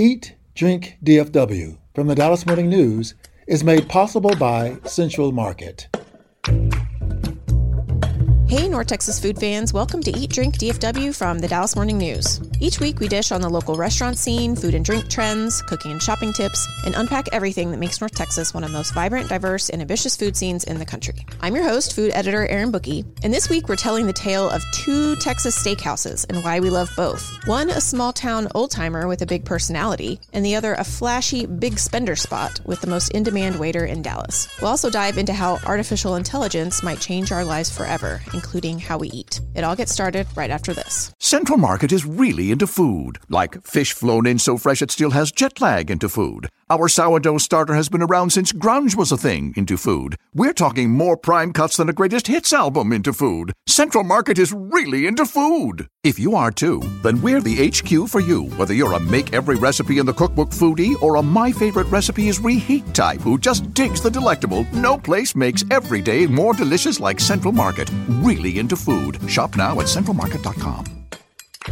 Eat, Drink DFW from the Dallas Morning News is made possible by Central Market. Hey, North Texas food fans, welcome to Eat Drink DFW from the Dallas Morning News. Each week, we dish on the local restaurant scene, food and drink trends, cooking and shopping tips, and unpack everything that makes North Texas one of the most vibrant, diverse, and ambitious food scenes in the country. I'm your host, food editor Erin Booke, and this week we're telling the tale of two Texas steakhouses and why we love both. One, a small town old timer with a big personality, and the other, a flashy, big spender spot with the most in demand waiter in Dallas. We'll also dive into how artificial intelligence might change our lives forever including how we eat. It all gets started right after this. Central Market is really into food, like fish flown in so fresh it still has jet lag into food. Our sourdough starter has been around since grunge was a thing into food. We're talking more prime cuts than a greatest hits album into food. Central Market is really into food. If you are too, then we're the HQ for you, whether you're a make every recipe in the cookbook foodie or a my favorite recipe is reheat type who just digs the delectable. No place makes every day more delicious like Central Market. Really into food. Shop now at centralmarket.com.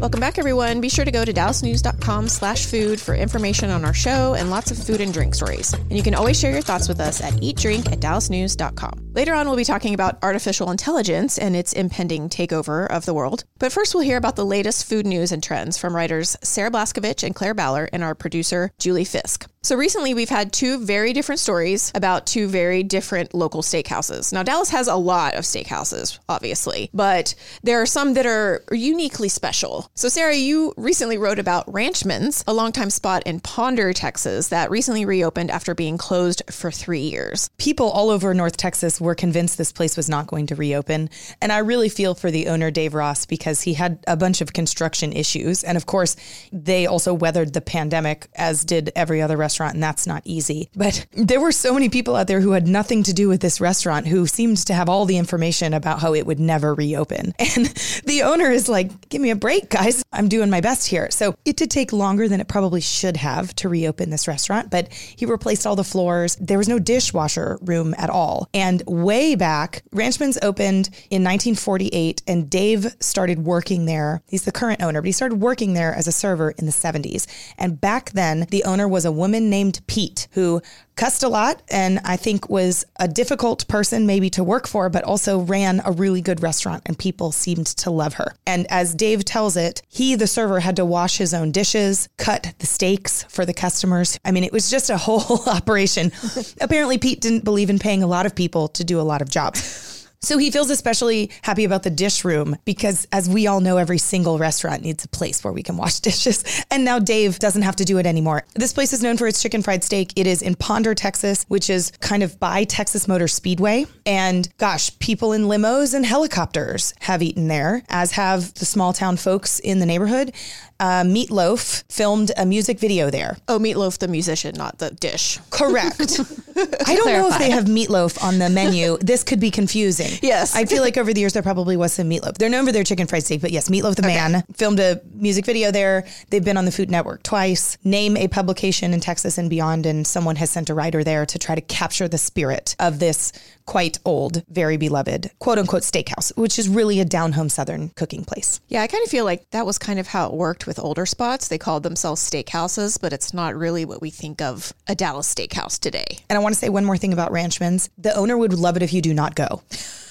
Welcome back, everyone. Be sure to go to dallasnews.com slash food for information on our show and lots of food and drink stories. And you can always share your thoughts with us at eatdrink at dallasnews.com. Later on, we'll be talking about artificial intelligence and its impending takeover of the world. But first, we'll hear about the latest food news and trends from writers Sarah Blaskovich and Claire Ballor and our producer, Julie Fisk. So recently, we've had two very different stories about two very different local steakhouses. Now, Dallas has a lot of steakhouses, obviously, but there are some that are uniquely special. So, Sarah, you recently wrote about Ranchman's, a longtime spot in Ponder, Texas, that recently reopened after being closed for three years. People all over North Texas were convinced this place was not going to reopen. And I really feel for the owner, Dave Ross, because he had a bunch of construction issues. And of course, they also weathered the pandemic, as did every other restaurant restaurant, and that's not easy. But there were so many people out there who had nothing to do with this restaurant who seemed to have all the information about how it would never reopen. And the owner is like, give me a break, guys. I'm doing my best here. So it did take longer than it probably should have to reopen this restaurant, but he replaced all the floors. There was no dishwasher room at all. And way back, Ranchman's opened in 1948, and Dave started working there. He's the current owner, but he started working there as a server in the 70s. And back then, the owner was a woman named Pete who cussed a lot and I think was a difficult person maybe to work for, but also ran a really good restaurant and people seemed to love her. And as Dave tells it, he, the server, had to wash his own dishes, cut the steaks for the customers. I mean, it was just a whole operation. Apparently, Pete didn't believe in paying a lot of people to do a lot of jobs. So he feels especially happy about the dish room because, as we all know, every single restaurant needs a place where we can wash dishes. And now Dave doesn't have to do it anymore. This place is known for its chicken fried steak. It is in Ponder, Texas, which is kind of by Texas Motor Speedway. And gosh, people in limos and helicopters have eaten there, as have the small town folks in the neighborhood uh, Meatloaf filmed a music video there. Oh, Meatloaf, the musician, not the dish. Correct. I don't know if they have meatloaf on the menu. This could be confusing. Yes. I feel like over the years there probably was some meatloaf. They're known for their chicken fried steak, but yes, Meatloaf the okay. Man filmed a music video there. They've been on the Food Network twice. Name a publication in Texas and beyond, and someone has sent a writer there to try to capture the spirit of this quite old, very beloved quote unquote steakhouse, which is really a down home Southern cooking place. Yeah, I kind of feel like that was kind of how it worked with older spots. They called themselves steakhouses, but it's not really what we think of a Dallas steakhouse today. And I want to say one more thing about Ranchman's. The owner would love it if you do not go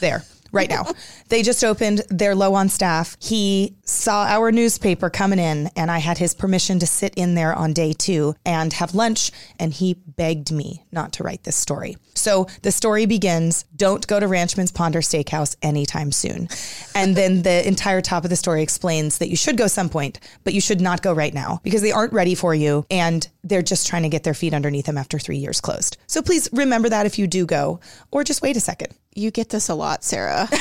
there right now. they just opened, they're low on staff. He saw our newspaper coming in, and I had his permission to sit in there on day two and have lunch. And he begged me not to write this story. So the story begins Don't go to Ranchman's Ponder Steakhouse anytime soon. And then the entire top of the story explains that you should go some point, but you should not go right now because they aren't ready for you and they're just trying to get their feet underneath them after three years closed. So please remember that if you do go, or just wait a second you get this a lot, Sarah.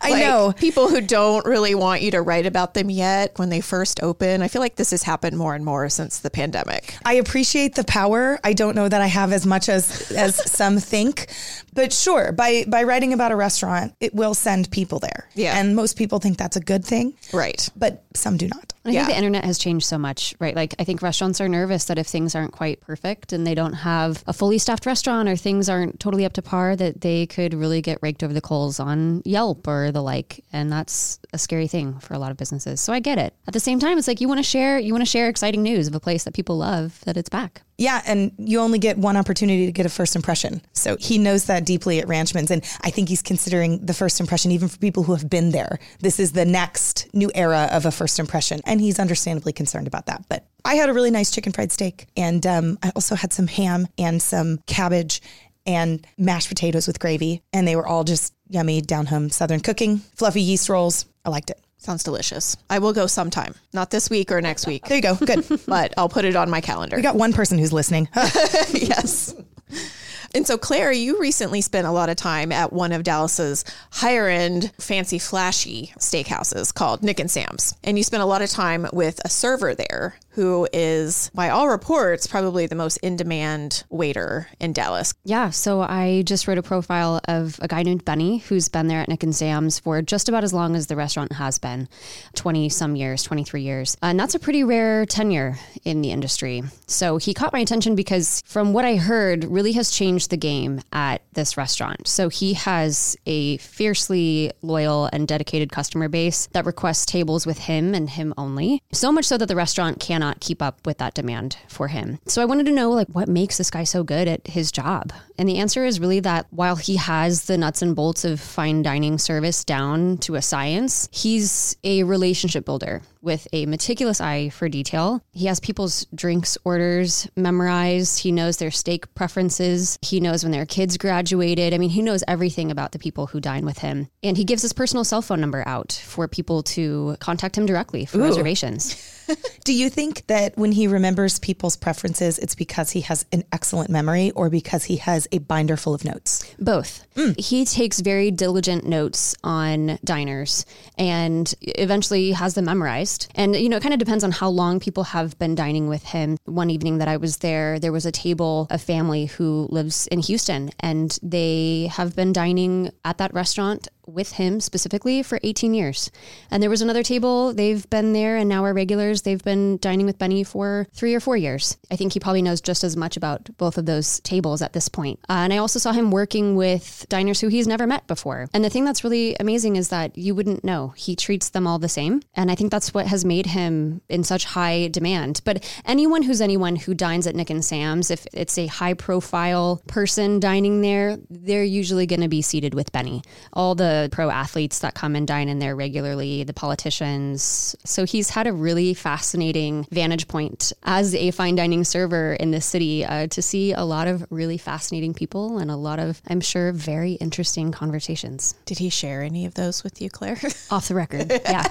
I like, know. People who don't really want you to write about them yet when they first open. I feel like this has happened more and more since the pandemic. I appreciate the power. I don't know that I have as much as as some think, but sure, by by writing about a restaurant, it will send people there. Yeah. And most people think that's a good thing. Right. But some do not. I yeah. think the internet has changed so much, right? Like I think restaurants are nervous that if things aren't quite perfect and they don't have a fully staffed restaurant or things aren't totally up to par that they could could really get raked over the coals on Yelp or the like. And that's a scary thing for a lot of businesses. So I get it. At the same time, it's like you want to share, you want to share exciting news of a place that people love that it's back. Yeah, and you only get one opportunity to get a first impression. So he knows that deeply at Ranchman's. And I think he's considering the first impression, even for people who have been there. This is the next new era of a first impression. And he's understandably concerned about that. But I had a really nice chicken fried steak. And um, I also had some ham and some cabbage and mashed potatoes with gravy. And they were all just yummy down home Southern cooking, fluffy yeast rolls. I liked it. Sounds delicious. I will go sometime, not this week or next week, There you go. Good. but I'll put it on my calendar. we got one person who's listening. yes. And so, Claire, you recently spent a lot of time at one of Dallas's higher end, fancy, flashy steakhouses called Nick and Sam's. And you spent a lot of time with a server there who is, by all reports, probably the most in demand waiter in Dallas. Yeah, so I just wrote a profile of a guy named Benny who's been there at Nick and Sam's for just about as long as the restaurant has been 20 some years, 23 years. Uh, and that's a pretty rare tenure in the industry. So he caught my attention because, from what I heard, really has changed the game at this restaurant. So he has a fiercely loyal and dedicated customer base that requests tables with him and him only. So much so that the restaurant cannot keep up with that demand for him. So I wanted to know like what makes this guy so good at his job. And the answer is really that while he has the nuts and bolts of fine dining service down to a science, he's a relationship builder with a meticulous eye for detail. He has people's drinks orders memorized. He knows their steak preferences. He knows when their kids graduated. I mean, he knows everything about the people who dine with him. And he gives his personal cell phone number out for people to contact him directly for reservations. Do you think that when he remembers people's preferences, it's because he has an excellent memory or because he has a binder full of notes? Both. Mm. He takes very diligent notes on diners and eventually has them memorized. And, you know, it kind of depends on how long people have been dining with him. One evening that I was there, there was a table, a family who lives in Houston, and they have been dining at that restaurant with him specifically for 18 years. And there was another table, they've been there and now are regulars. They've been dining with Benny for three or four years. I think he probably knows just as much about both of those tables at this point. Uh, and I also saw him working with diners who he's never met before. And the thing that's really amazing is that you wouldn't know. He treats them all the same. And I think that's what has made him in such high demand. But anyone who's anyone who dines at Nick and Sam's, if it's a high profile person dining there, they're usually going to be seated with Benny. All the pro athletes that come and dine in there regularly, the politicians. So he's had a really fascinating vantage point as a fine dining server in this city uh, to see a lot of really fascinating people and a lot of, I'm sure, very interesting conversations. Did he share any of those with you, Claire? Off the record. Yeah.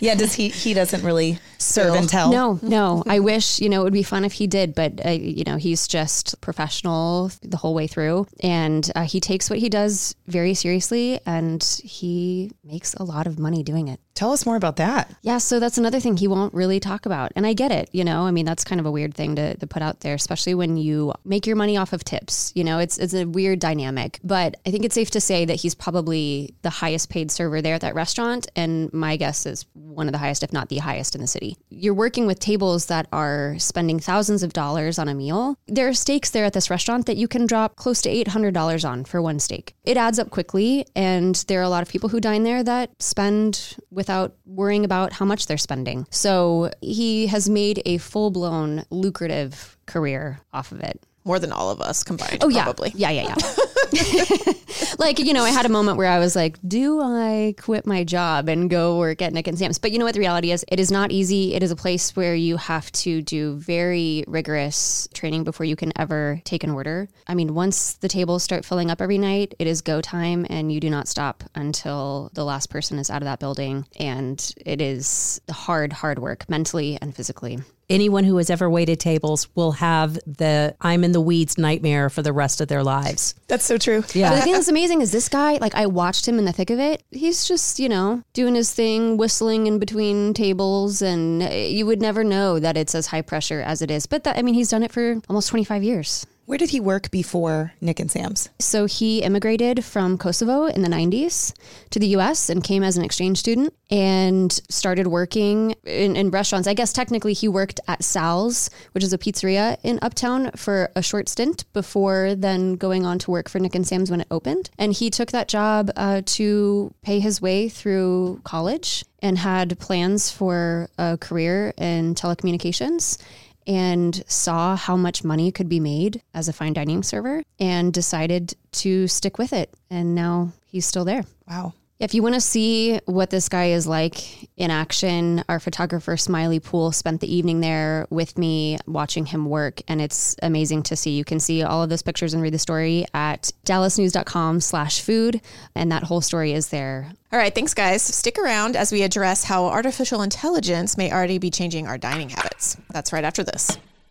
Yeah, does he? He doesn't really serve and tell. No, no. I wish, you know, it would be fun if he did, but, uh, you know, he's just professional the whole way through. And uh, he takes what he does very seriously and he makes a lot of money doing it. Tell us more about that. Yeah, so that's another thing he won't really talk about. And I get it, you know, I mean, that's kind of a weird thing to, to put out there, especially when you make your money off of tips. You know, it's, it's a weird dynamic. But I think it's safe to say that he's probably the highest paid server there at that restaurant. And my guess is one of the highest, if not the highest in the city. You're working with tables that are spending thousands of dollars on a meal. There are steaks there at this restaurant that you can drop close to $800 on for one steak. It adds up quickly. And there are a lot of people who dine there that spend without worrying about how much they're spending. So he has made a full blown lucrative career off of it. More than all of us combined, Oh, yeah. probably. Yeah, yeah, yeah. like, you know, I had a moment where I was like, do I quit my job and go work at Nick and Sam's? But you know what the reality is? It is not easy. It is a place where you have to do very rigorous training before you can ever take an order. I mean, once the tables start filling up every night, it is go time and you do not stop until the last person is out of that building. And it is hard, hard work mentally and physically. Anyone who has ever waited tables will have the I'm in the weeds nightmare for the rest of their lives. That's so true. But the Yeah. thing that's amazing is this guy, like I watched him in the thick of it. He's just, you know, doing his thing, whistling in between tables, and uh, you would never know that it's as high pressure as it is. But that, I mean, he's done it for almost 25 years. Where did he work before Nick and Sam's? So he immigrated from Kosovo in the 90s to the US and came as an exchange student and started working in, in, restaurants. I guess technically he worked at Sal's, which is a pizzeria in Uptown, for a short stint before then going on to work for Nick and Sam's when it opened. And he took that job uh, to pay his way through college and had plans for a career in telecommunications and saw how much money could be made as a fine dining server and decided to stick with it. And now he's still there. Wow. If you want to see what this guy is like in action, our photographer Smiley Pool spent the evening there with me watching him work, and it's amazing to see. You can see all of those pictures and read the story at dallasnews.com slash food, and that whole story is there. All right, thanks guys. Stick around as we address how artificial intelligence may already be changing our dining habits. That's right after this.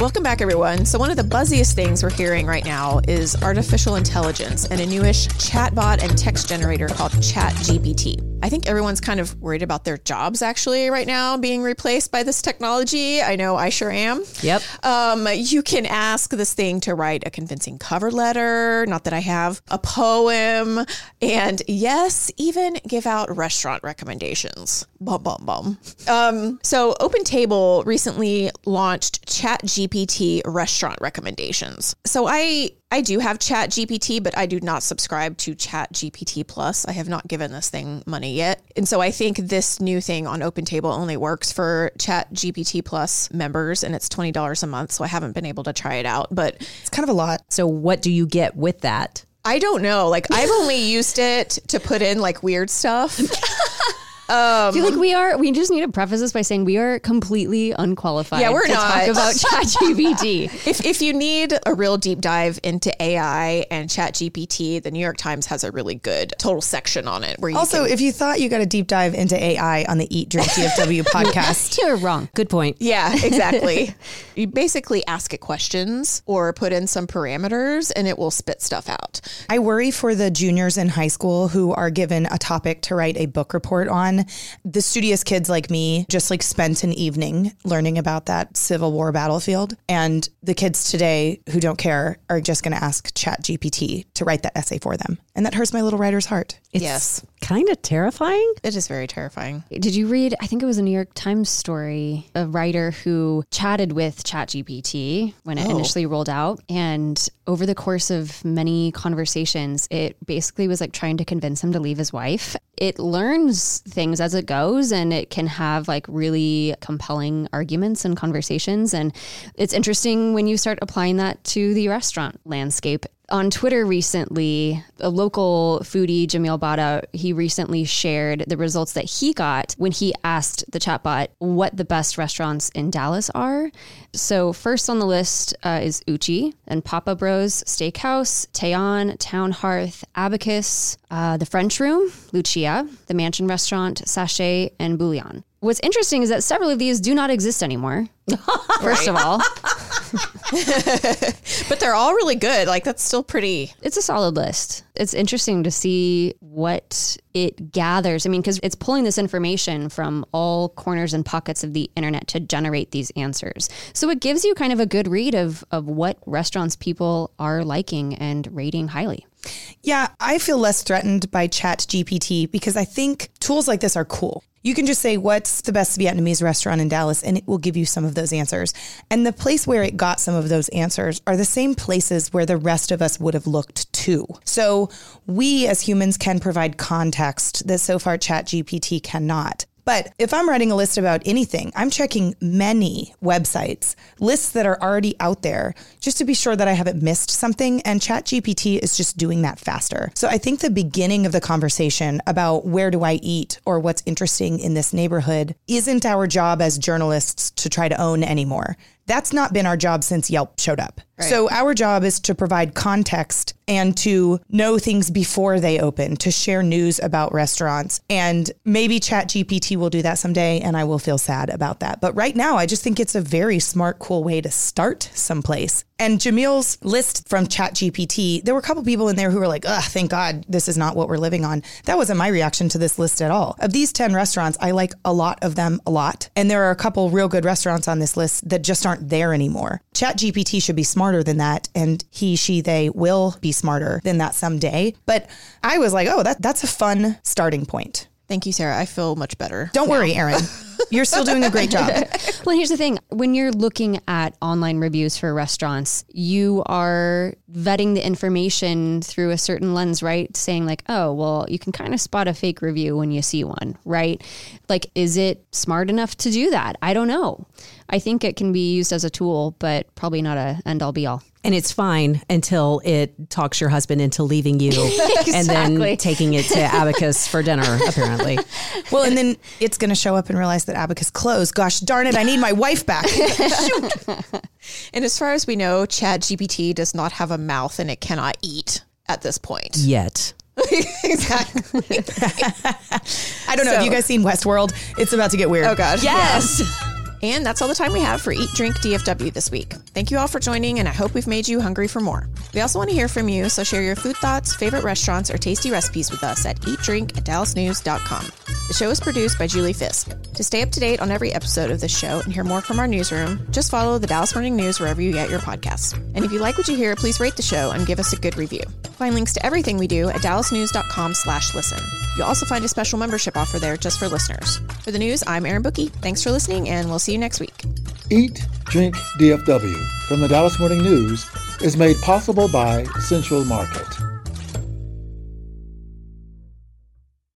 Welcome back, everyone. So, one of the buzziest things we're hearing right now is artificial intelligence and a newish chatbot and text generator called ChatGPT. I think everyone's kind of worried about their jobs actually right now being replaced by this technology. I know I sure am. Yep. Um, you can ask this thing to write a convincing cover letter, not that I have, a poem, and yes, even give out restaurant recommendations. Bum, bum, bum. Um, so, Open Table recently launched ChatGPT restaurant recommendations. So, I I do have Chat GPT, but I do not subscribe to Chat GPT Plus. I have not given this thing money yet. And so I think this new thing on Open Table only works for Chat GPT Plus members and it's $20 a month. So I haven't been able to try it out, but it's kind of a lot. So what do you get with that? I don't know. Like I've only used it to put in like weird stuff. Um, I feel like we are. We just need to preface this by saying we are completely unqualified. Yeah, we're to not talk about ChatGPT. if if you need a real deep dive into AI and ChatGPT, the New York Times has a really good total section on it. Where you also, can, if you thought you got a deep dive into AI on the Eat Drink DFW podcast, you're wrong. Good point. Yeah, exactly. you basically ask it questions or put in some parameters, and it will spit stuff out. I worry for the juniors in high school who are given a topic to write a book report on the studious kids like me just like spent an evening learning about that Civil War battlefield. And the kids today who don't care are just going to ask Chat GPT to write that essay for them. And that hurts my little writer's heart. It's yes. Kind of terrifying. It is very terrifying. Did you read? I think it was a New York Times story, a writer who chatted with ChatGPT when it oh. initially rolled out. And over the course of many conversations, it basically was like trying to convince him to leave his wife. It learns things as it goes and it can have like really compelling arguments and conversations. And it's interesting when you start applying that to the restaurant landscape on Twitter recently, a local foodie, Jamil Bada, he recently shared the results that he got when he asked the chatbot what the best restaurants in Dallas are. So, first on the list uh, is Uchi and Pappas Bros Steakhouse, Tei-An, Town Hearth, Abacus, uh, the French Room, Lucia, the Mansion Restaurant, Sachet, and Bullion. What's interesting is that several of these do not exist anymore. First of all, but they're all really good. Like that's still pretty. It's a solid list. It's interesting to see what it gathers. I mean, because it's pulling this information from all corners and pockets of the internet to generate these answers. So it gives you kind of a good read of of what restaurants people are liking and rating highly. Yeah, I feel less threatened by Chat GPT because I think tools like this are cool. You can just say, What's the best Vietnamese restaurant in Dallas? And it will give you some of those answers. And the place where it got some of those answers are the same places where the rest of us would have looked to. So we as humans can provide context that so far ChatGPT cannot. But if I'm writing a list about anything, I'm checking many websites, lists that are already out there, just to be sure that I haven't missed something. And ChatGPT is just doing that faster. So I think the beginning of the conversation about where do I eat or what's interesting in this neighborhood isn't our job as journalists to try to own anymore. That's not been our job since Yelp showed up. So our job is to provide context and to know things before they open, to share news about restaurants. And maybe ChatGPT will do that someday and I will feel sad about that. But right now, I just think it's a very smart, cool way to start someplace. And Jamil's list from ChatGPT, there were a couple people in there who were like, ugh, thank God this is not what we're living on. That wasn't my reaction to this list at all. Of these 10 restaurants, I like a lot of them a lot. And there are a couple real good restaurants on this list that just aren't there anymore. ChatGPT should be smarter than that. And he, she, they will be smarter than that someday. But I was like, oh, that, that's a fun starting point. Thank you, Sarah. I feel much better. Don't worry, Erin. You're still doing a great job. Well, here's the thing when you're looking at online reviews for restaurants, you are vetting the information through a certain lens, right? Saying, like, oh, well, you can kind of spot a fake review when you see one, right? Like, is it smart enough to do that? I don't know. I think it can be used as a tool, but probably not a end all be all. And it's fine until it talks your husband into leaving you and then taking it to Abacus for dinner, apparently. Well, and then it's going to show up and realize that Abacus closed. Gosh darn it, I need my wife back. And as far as we know, ChatGPT does not have a mouth and it cannot eat at this point. Yet. exactly. I don't know. Have you guys seen Westworld? It's about to get weird. Oh, God. Yes. And that's all the time we have for Eat Drink DFW this week. Thank you all for joining, and I hope we've made you hungry for more. We also want to hear from you, so share your food thoughts, favorite restaurants, or tasty recipes with us at eatdrink at dallasnews.com. The show is produced by Julie Fisk. To stay up to date on every episode of this show and hear more from our newsroom, just follow the Dallas Morning News wherever you get your podcasts. And if you like what you hear, please rate the show and give us a good review. Find links to everything we do at dallasnews.com slash listen. You'll also find a special membership offer there just for listeners. For the news, I'm Erin Booke. Thanks for listening, and we'll see you next week. Eat, Drink, DFW from the Dallas Morning News is made possible by Central Market.